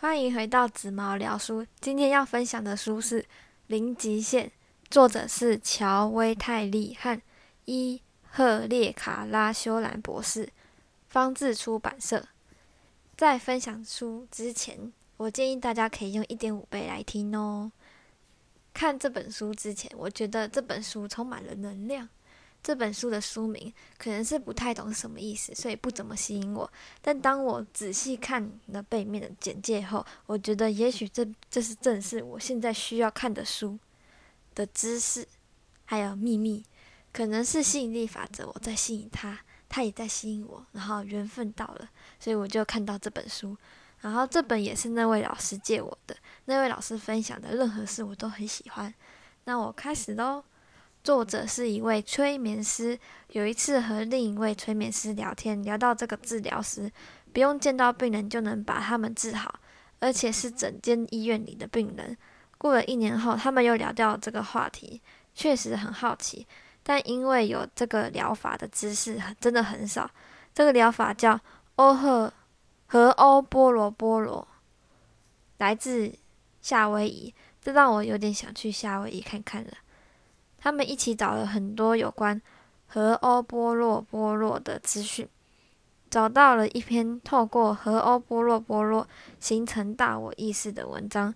欢迎回到紫毛聊书。今天要分享的书是《零极限》，作者是乔威泰利和伊赫列卡拉修兰博士，方志出版社。在分享书之前，我建议大家可以用一点五倍来听哦。看这本书之前，我觉得这本书充满了能量。这本书的书名可能是不太懂什么意思，所以不怎么吸引我。但当我仔细看了背面的简介后，我觉得也许这这是正是我现在需要看的书的知识，还有秘密，可能是吸引力法则，我在吸引他，他也在吸引我，然后缘分到了，所以我就看到这本书。然后这本也是那位老师借我的，那位老师分享的任何事我都很喜欢。那我开始喽。作者是一位催眠师。有一次和另一位催眠师聊天，聊到这个治疗师不用见到病人就能把他们治好，而且是整间医院里的病人。过了一年后，他们又聊到这个话题，确实很好奇。但因为有这个疗法的知识真的很少，这个疗法叫欧赫和欧波罗波罗，来自夏威夷，这让我有点想去夏威夷看看了。他们一起找了很多有关和欧波洛波洛的资讯，找到了一篇透过和欧波洛波洛形成大我意识的文章，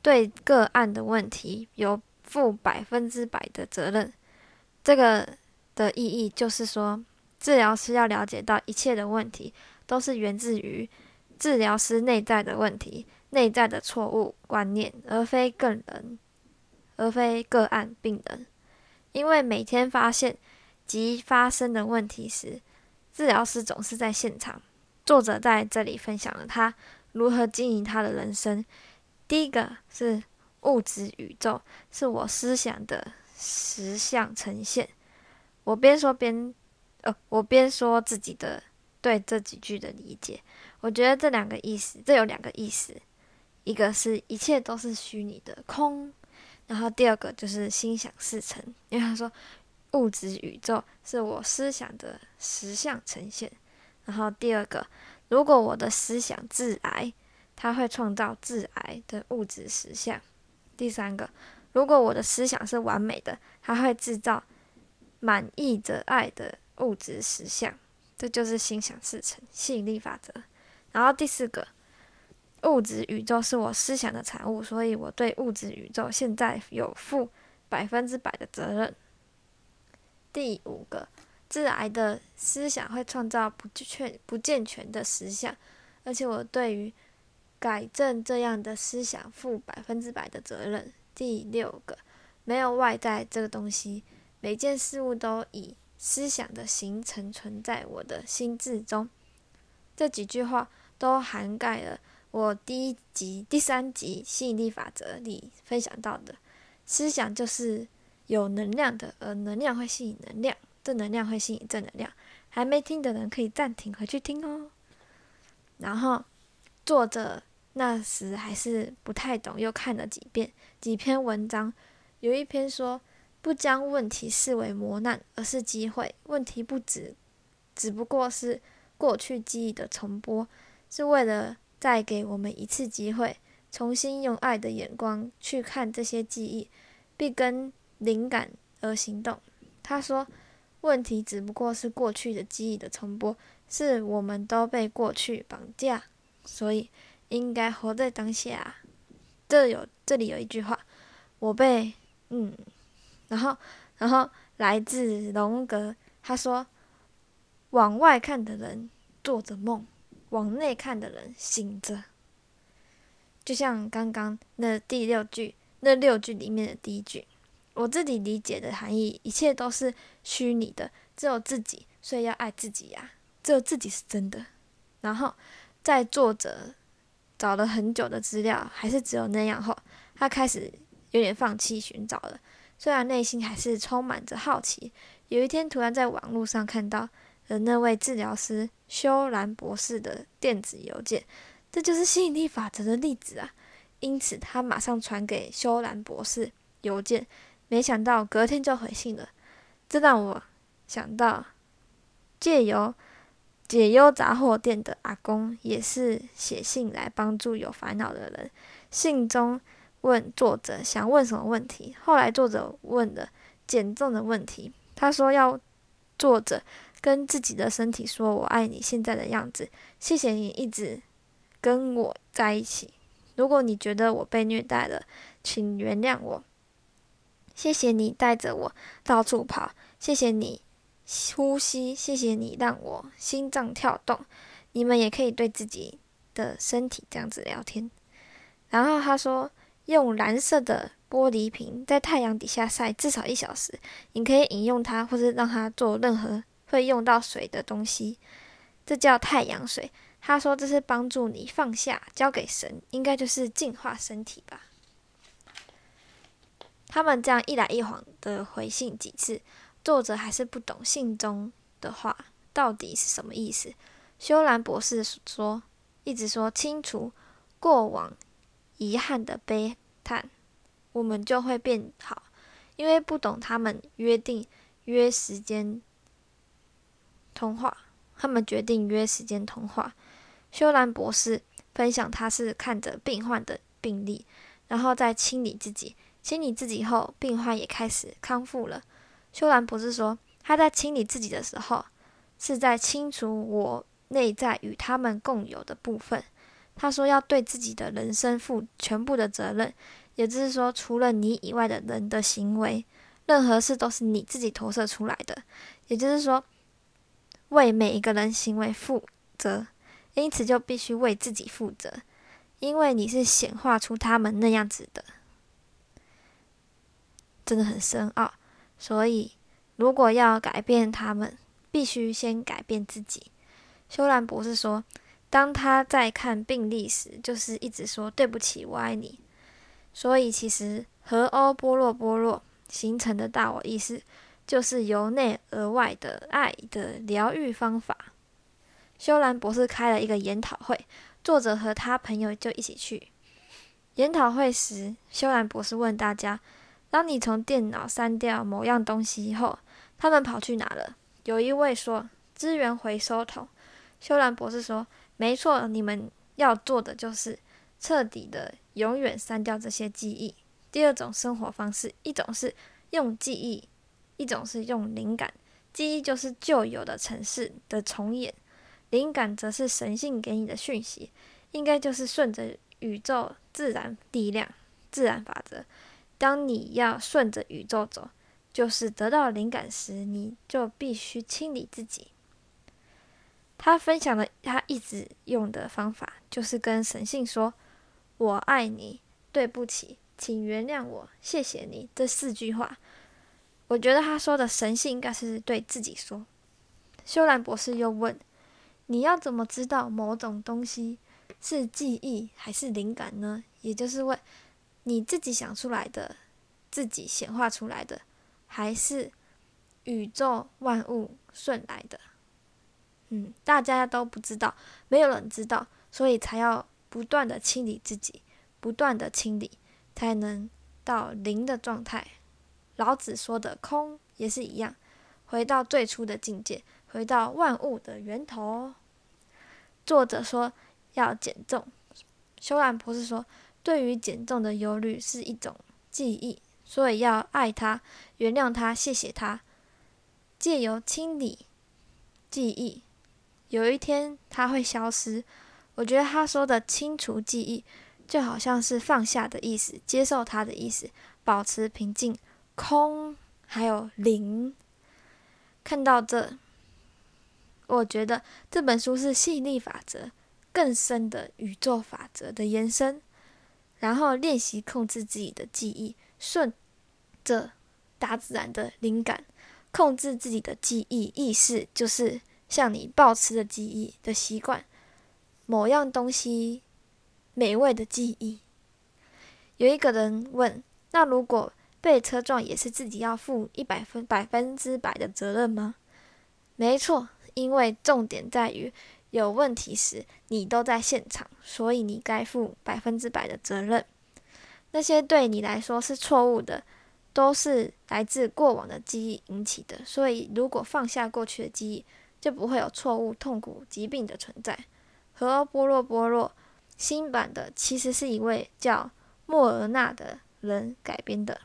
对个案的问题有负百分之百的责任。这个的意义就是说，治疗师要了解到一切的问题都是源自于治疗师内在的问题、内在的错误观念，而非个人，而非个案病人。因为每天发现及发生的问题时，治疗师总是在现场。作者在这里分享了他如何经营他的人生。第一个是物质宇宙，是我思想的实相呈现。我边说边，呃，我边说自己的对这几句的理解。我觉得这两个意思，这有两个意思，一个是一切都是虚拟的空。然后第二个就是心想事成，因为他说物质宇宙是我思想的实相呈现。然后第二个，如果我的思想致癌，它会创造致癌的物质实相。第三个，如果我的思想是完美的，它会制造满意的爱的物质实相。这就是心想事成吸引力法则。然后第四个。物质宇宙是我思想的产物，所以我对物质宇宙现在有负百分之百的责任。第五个，致癌的思想会创造不确不健全的实相，而且我对于改正这样的思想负百分之百的责任。第六个，没有外在这个东西，每件事物都以思想的形成存在我的心智中。这几句话都涵盖了。我第一集、第三集吸引力法则里分享到的思想就是有能量的，而能量会吸引能量，正能量会吸引正能量。还没听的人可以暂停回去听哦。然后作者那时还是不太懂，又看了几遍几篇文章，有一篇说不将问题视为磨难，而是机会。问题不止，只不过是过去记忆的重播，是为了。再给我们一次机会，重新用爱的眼光去看这些记忆，并跟灵感而行动。他说：“问题只不过是过去的记忆的重播，是我们都被过去绑架，所以应该活在当下。”这有这里有一句话，我被嗯，然后然后来自龙格，他说：“往外看的人做着梦。”往内看的人醒着，就像刚刚那第六句、那六句里面的第一句，我自己理解的含义，一切都是虚拟的，只有自己，所以要爱自己呀，只有自己是真的。然后在作者找了很久的资料，还是只有那样后，他开始有点放弃寻找了，虽然内心还是充满着好奇。有一天，突然在网络上看到。的那位治疗师修兰博士的电子邮件，这就是吸引力法则的例子啊！因此，他马上传给修兰博士邮件，没想到隔天就回信了。这让我想到，借由解忧杂货店的阿公也是写信来帮助有烦恼的人。信中问作者想问什么问题，后来作者问了减重的问题。他说要作者跟自己的身体说：“我爱你现在的样子，谢谢你一直跟我在一起。如果你觉得我被虐待了，请原谅我。谢谢你带着我到处跑，谢谢你呼吸，谢谢你让我心脏跳动。你们也可以对自己的身体这样子聊天。”然后他说：“用蓝色的。”玻璃瓶在太阳底下晒至少一小时，你可以饮用它，或是让它做任何会用到水的东西，这叫太阳水。他说这是帮助你放下，交给神，应该就是净化身体吧。他们这样一来一往的回信几次，作者还是不懂信中的话到底是什么意思。修兰博士说，一直说清除过往遗憾的悲叹。我们就会变好，因为不懂他们约定约时间通话，他们决定约时间通话。修兰博士分享，他是看着病患的病历，然后再清理自己。清理自己后，病患也开始康复了。修兰博士说，他在清理自己的时候，是在清除我内在与他们共有的部分。他说，要对自己的人生负全部的责任。也就是说，除了你以外的人的行为，任何事都是你自己投射出来的。也就是说，为每一个人行为负责，因此就必须为自己负责，因为你是显化出他们那样子的，真的很深奥。所以，如果要改变他们，必须先改变自己。修兰博士说，当他在看病历时，就是一直说“对不起，我爱你”。所以，其实和欧波洛波洛形成的大我意识，就是由内而外的爱的疗愈方法。修兰博士开了一个研讨会，作者和他朋友就一起去。研讨会时，修兰博士问大家：“当你从电脑删掉某样东西以后，他们跑去哪了？”有一位说：“资源回收桶。”修兰博士说：“没错，你们要做的就是彻底的。”永远删掉这些记忆。第二种生活方式，一种是用记忆，一种是用灵感。记忆就是旧有的城市的重演，灵感则是神性给你的讯息，应该就是顺着宇宙自然力量、自然法则。当你要顺着宇宙走，就是得到灵感时，你就必须清理自己。他分享了他一直用的方法，就是跟神性说。我爱你，对不起，请原谅我，谢谢你。这四句话，我觉得他说的神性应该是对自己说。修兰博士又问：“你要怎么知道某种东西是记忆还是灵感呢？”也就是问你自己想出来的、自己显化出来的，还是宇宙万物顺来的？嗯，大家都不知道，没有人知道，所以才要。不断的清理自己，不断的清理，才能到零的状态。老子说的空也是一样，回到最初的境界，回到万物的源头。作者说要减重，修兰博士说，对于减重的忧虑是一种记忆，所以要爱他，原谅他，谢谢他，借由清理记忆，有一天它会消失。我觉得他说的清除记忆，就好像是放下的意思，接受他的意思，保持平静、空，还有零。看到这，我觉得这本书是吸引力法则更深的宇宙法则的延伸。然后练习控制自己的记忆，顺着大自然的灵感，控制自己的记忆意识，就是像你保持的记忆的习惯。某样东西美味的记忆。有一个人问：“那如果被车撞，也是自己要负一百分百分之百的责任吗？”没错，因为重点在于有问题时你都在现场，所以你该负百分之百的责任。那些对你来说是错误的，都是来自过往的记忆引起的。所以，如果放下过去的记忆，就不会有错误、痛苦、疾病的存在。和波洛波洛新版的其实是一位叫莫尔纳的人改编的，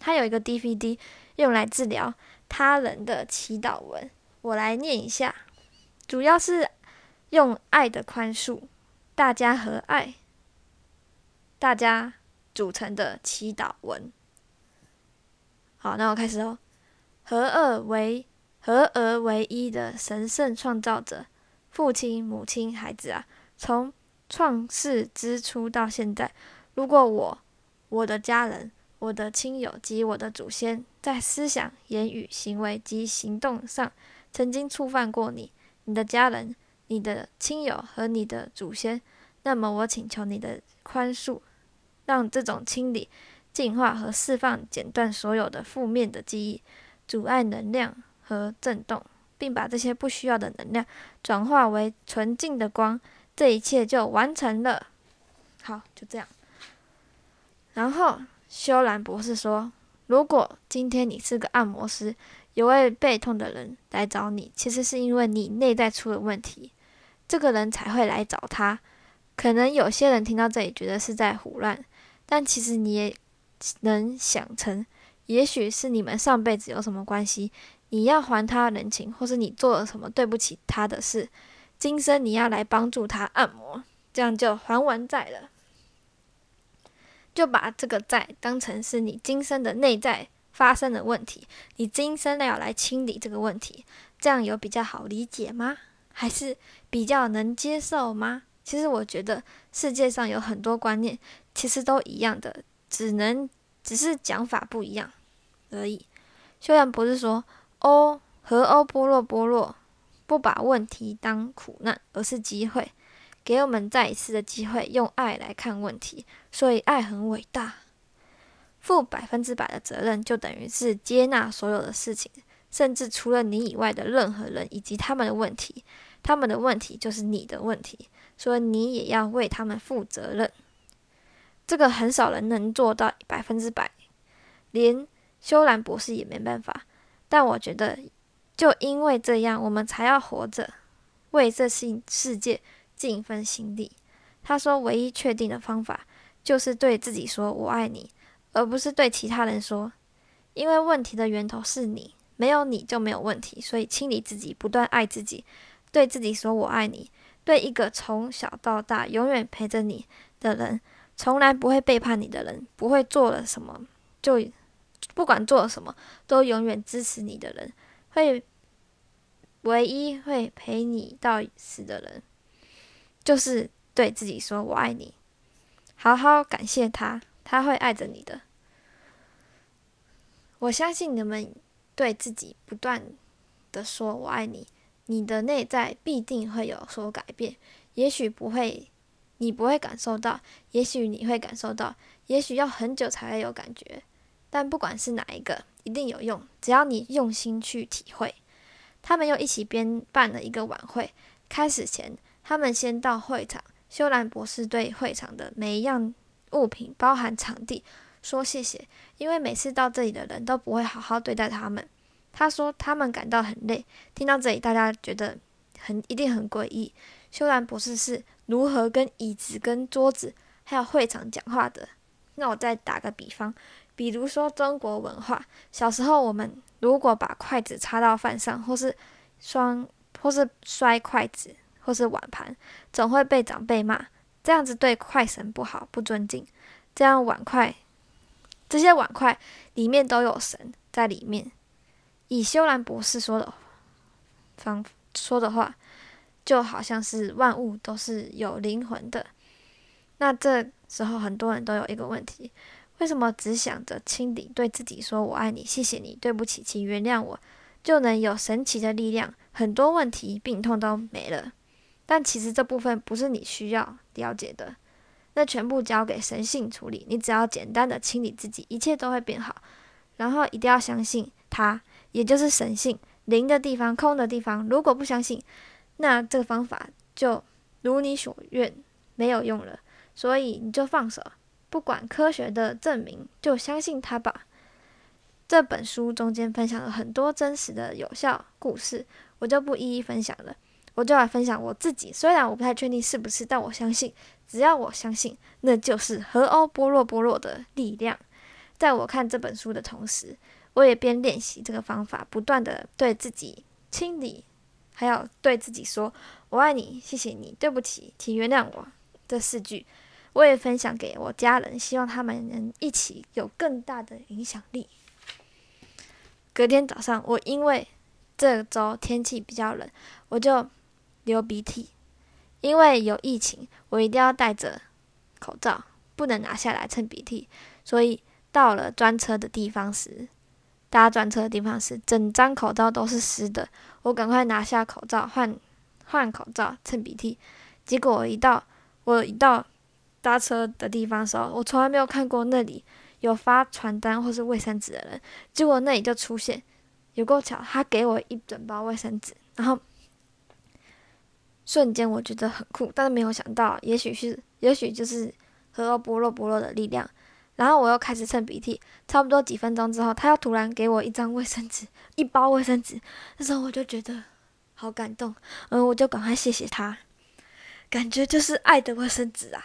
他有一个 DVD 用来治疗他人的祈祷文，我来念一下，主要是用爱的宽恕，大家和爱，大家组成的祈祷文。好，那我开始哦。合二为合而为一的神圣创造者，父亲、母亲、孩子啊，从创世之初到现在，如果我、我的家人、我的亲友及我的祖先，在思想、言语、行为及行动上曾经触犯过你、你的家人、你的亲友和你的祖先，那么我请求你的宽恕，让这种清理。净化和释放，剪断所有的负面的记忆、阻碍能量和震动，并把这些不需要的能量转化为纯净的光，这一切就完成了。好，就这样。然后修兰博士说：“如果今天你是个按摩师，有位背痛的人来找你，其实是因为你内在出了问题，这个人才会来找他。可能有些人听到这里觉得是在胡乱，但其实你也。”能想成，也许是你们上辈子有什么关系，你要还他人情，或是你做了什么对不起他的事，今生你要来帮助他按摩，这样就还完债了。就把这个债当成是你今生的内在发生的问题，你今生要来清理这个问题，这样有比较好理解吗？还是比较能接受吗？其实我觉得世界上有很多观念，其实都一样的。只能只是讲法不一样而已。修然不是说欧和欧波洛波洛不把问题当苦难，而是机会，给我们再一次的机会，用爱来看问题。所以爱很伟大，负百分之百的责任，就等于是接纳所有的事情，甚至除了你以外的任何人以及他们的问题，他们的问题就是你的问题，所以你也要为他们负责任。这个很少人能做到百分之百，连修兰博士也没办法。但我觉得，就因为这样，我们才要活着，为这世世界尽一份心力。他说，唯一确定的方法就是对自己说“我爱你”，而不是对其他人说。因为问题的源头是你，没有你就没有问题。所以，清理自己，不断爱自己，对自己说“我爱你”，对一个从小到大永远陪着你的人。从来不会背叛你的人，不会做了什么就不管做了什么都永远支持你的人，会唯一会陪你到死的人，就是对自己说“我爱你”，好好感谢他，他会爱着你的。我相信你们对自己不断的说“我爱你”，你的内在必定会有所改变，也许不会。你不会感受到，也许你会感受到，也许要很久才会有感觉。但不管是哪一个，一定有用。只要你用心去体会。他们又一起编办了一个晚会。开始前，他们先到会场。修兰博士对会场的每一样物品，包含场地，说谢谢，因为每次到这里的人都不会好好对待他们。他说他们感到很累。听到这里，大家觉得很一定很诡异。修兰博士是。如何跟椅子、跟桌子还有会场讲话的？那我再打个比方，比如说中国文化，小时候我们如果把筷子插到饭上，或是双，或是摔筷子，或是碗盘，总会被长辈骂，这样子对筷神不好，不尊敬。这样碗筷，这些碗筷里面都有神在里面。以修兰博士说的方说的话。就好像是万物都是有灵魂的，那这时候很多人都有一个问题：为什么只想着清理，对自己说“我爱你”、“谢谢你”、“对不起”、“请原谅我”，就能有神奇的力量，很多问题、病痛都没了？但其实这部分不是你需要了解的，那全部交给神性处理。你只要简单的清理自己，一切都会变好。然后一定要相信它，也就是神性灵的地方、空的地方。如果不相信，那这个方法就如你所愿没有用了，所以你就放手，不管科学的证明，就相信它吧。这本书中间分享了很多真实的有效故事，我就不一一分享了。我就来分享我自己，虽然我不太确定是不是，但我相信，只要我相信，那就是和欧波洛波洛的力量。在我看这本书的同时，我也边练习这个方法，不断的对自己清理，还有对自己说“我爱你，谢谢你，对不起，请原谅我”这四句，我也分享给我家人，希望他们能一起有更大的影响力。隔天早上，我因为这周天气比较冷，我就。流鼻涕，因为有疫情，我一定要戴着口罩，不能拿下来蹭鼻涕。所以到了专车的地方时，搭专车的地方时，整张口罩都是湿的。我赶快拿下口罩，换换口罩蹭鼻涕。结果我一到我一到搭车的地方时候，我从来没有看过那里有发传单或是卫生纸的人。结果那里就出现，有够巧，他给我一整包卫生纸，然后。瞬间我觉得很酷，但是没有想到，也许是，也许就是和波洛波洛的力量。然后我又开始蹭鼻涕，差不多几分钟之后，他又突然给我一张卫生纸，一包卫生纸。那时候我就觉得好感动，嗯，我就赶快谢谢他，感觉就是爱的卫生纸啊。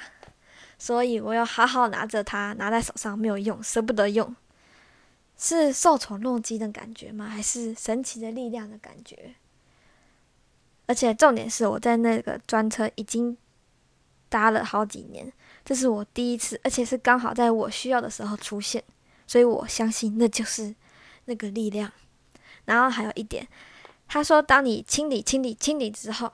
所以我要好好拿着它，拿在手上没有用，舍不得用，是受宠若惊的感觉吗？还是神奇的力量的感觉？而且重点是，我在那个专车已经搭了好几年，这是我第一次，而且是刚好在我需要的时候出现，所以我相信那就是那个力量。然后还有一点，他说，当你清理、清理、清理之后，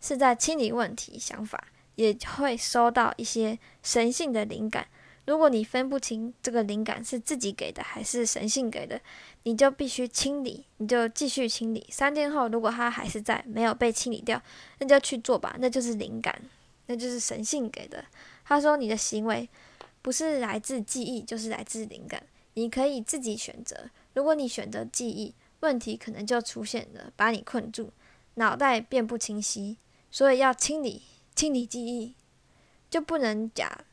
是在清理问题、想法，也会收到一些神性的灵感。如果你分不清这个灵感是自己给的还是神性给的，你就必须清理，你就继续清理。三天后，如果它还是在，没有被清理掉，那就去做吧，那就是灵感，那就是神性给的。他说，你的行为不是来自记忆，就是来自灵感，你可以自己选择。如果你选择记忆，问题可能就出现了，把你困住，脑袋变不清晰。所以要清理，清理记忆，就不能假。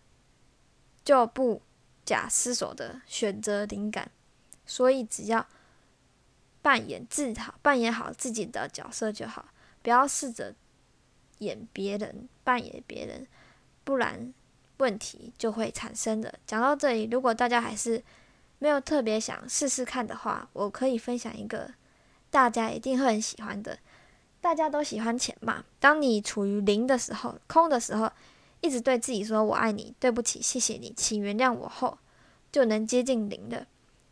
就不假思索的选择灵感，所以只要扮演自好，扮演好自己的角色就好，不要试着演别人，扮演别人，不然问题就会产生的。讲到这里，如果大家还是没有特别想试试看的话，我可以分享一个大家一定会很喜欢的。大家都喜欢钱嘛？当你处于零的时候，空的时候。一直对自己说“我爱你”，对不起，谢谢你，请原谅我后，就能接近零的，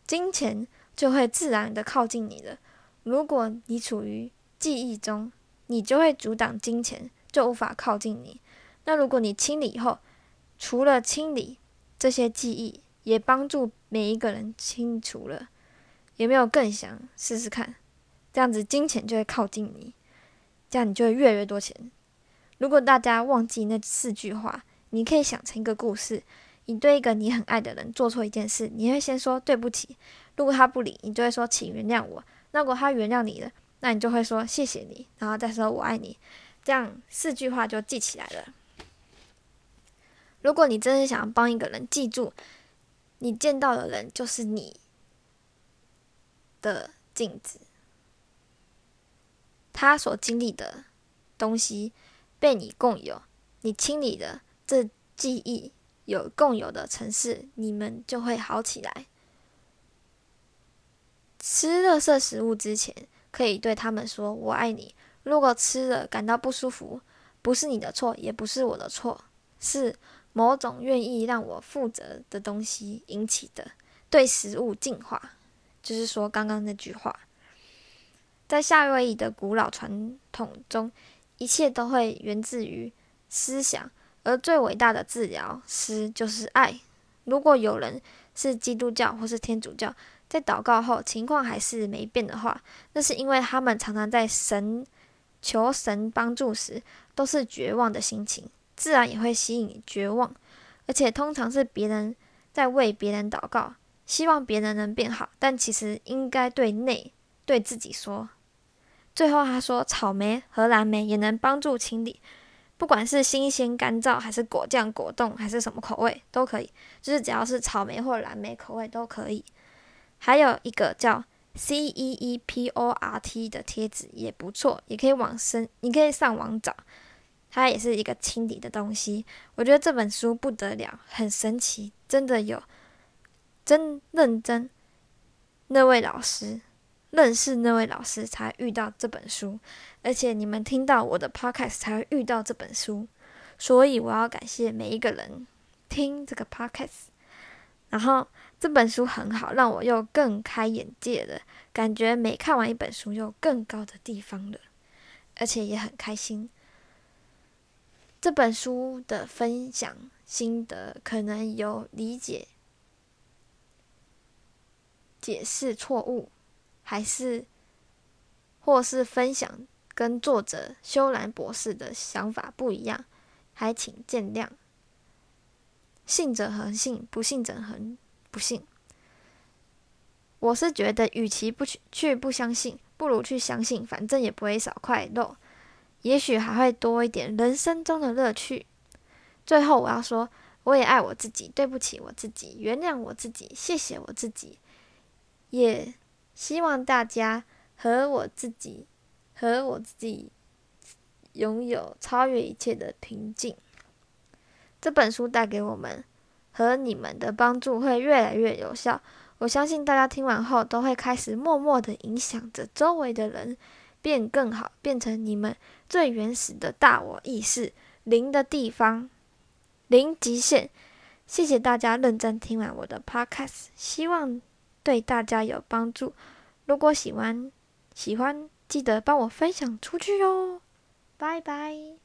金钱就会自然的靠近你了。如果你处于记忆中，你就会阻挡金钱，就无法靠近你。那如果你清理以后，除了清理这些记忆，也帮助每一个人清除了，有没有更想试试看？这样子金钱就会靠近你，这样你就会越来越多钱。如果大家忘记那四句话，你可以想成一个故事：你对一个你很爱的人做错一件事，你会先说对不起。如果他不理，你就会说请原谅我。如果他原谅你了，那你就会说谢谢你，然后再说我爱你。这样四句话就记起来了。如果你真的想要帮一个人记住，你见到的人就是你的镜子，他所经历的东西。被你共有，你清理的这记忆有共有的城市，你们就会好起来。吃垃圾食物之前，可以对他们说“我爱你”。如果吃了感到不舒服，不是你的错，也不是我的错，是某种愿意让我负责的东西引起的。对食物进化，就是说刚刚那句话，在夏威夷的古老传统中。一切都会源自于思想，而最伟大的治疗师就是爱。如果有人是基督教或是天主教，在祷告后情况还是没变的话，那是因为他们常常在神求神帮助时都是绝望的心情，自然也会吸引绝望。而且通常是别人在为别人祷告，希望别人能变好，但其实应该对内对自己说。最后他说，草莓和蓝莓也能帮助清理，不管是新鲜、干燥，还是果酱、果冻，还是什么口味都可以，就是只要是草莓或蓝莓口味都可以。还有一个叫 C E E P O R T 的贴纸也不错，也可以往深，你可以上网找，它也是一个清理的东西。我觉得这本书不得了，很神奇，真的有真认真那位老师认识那位老师才遇到这本书，而且你们听到我的 podcast 才会遇到这本书，所以我要感谢每一个人听这个 podcast。然后这本书很好，让我又更开眼界了，感觉每看完一本书有更高的地方了，而且也很开心。这本书的分享心得可能有理解、解释错误，还是或是分享跟作者修兰博士的想法不一样，还请见谅。信者恒信，不信者恒不信。我是觉得，与其不去去不相信，不如去相信，反正也不会少块肉，也许还会多一点人生中的乐趣。最后，我要说，我也爱我自己，对不起我自己，原谅我自己，谢谢我自己，也希望大家和我自己，和我自己拥有超越一切的平静。这本书带给我们和你们的帮助会越来越有效。我相信大家听完后都会开始默默的影响着周围的人，变更好，变成你们最原始的大我意识零的地方，零极限。谢谢大家认真听完我的 podcast，希望对大家有帮助。如果喜欢，喜欢记得帮我分享出去哦。拜拜。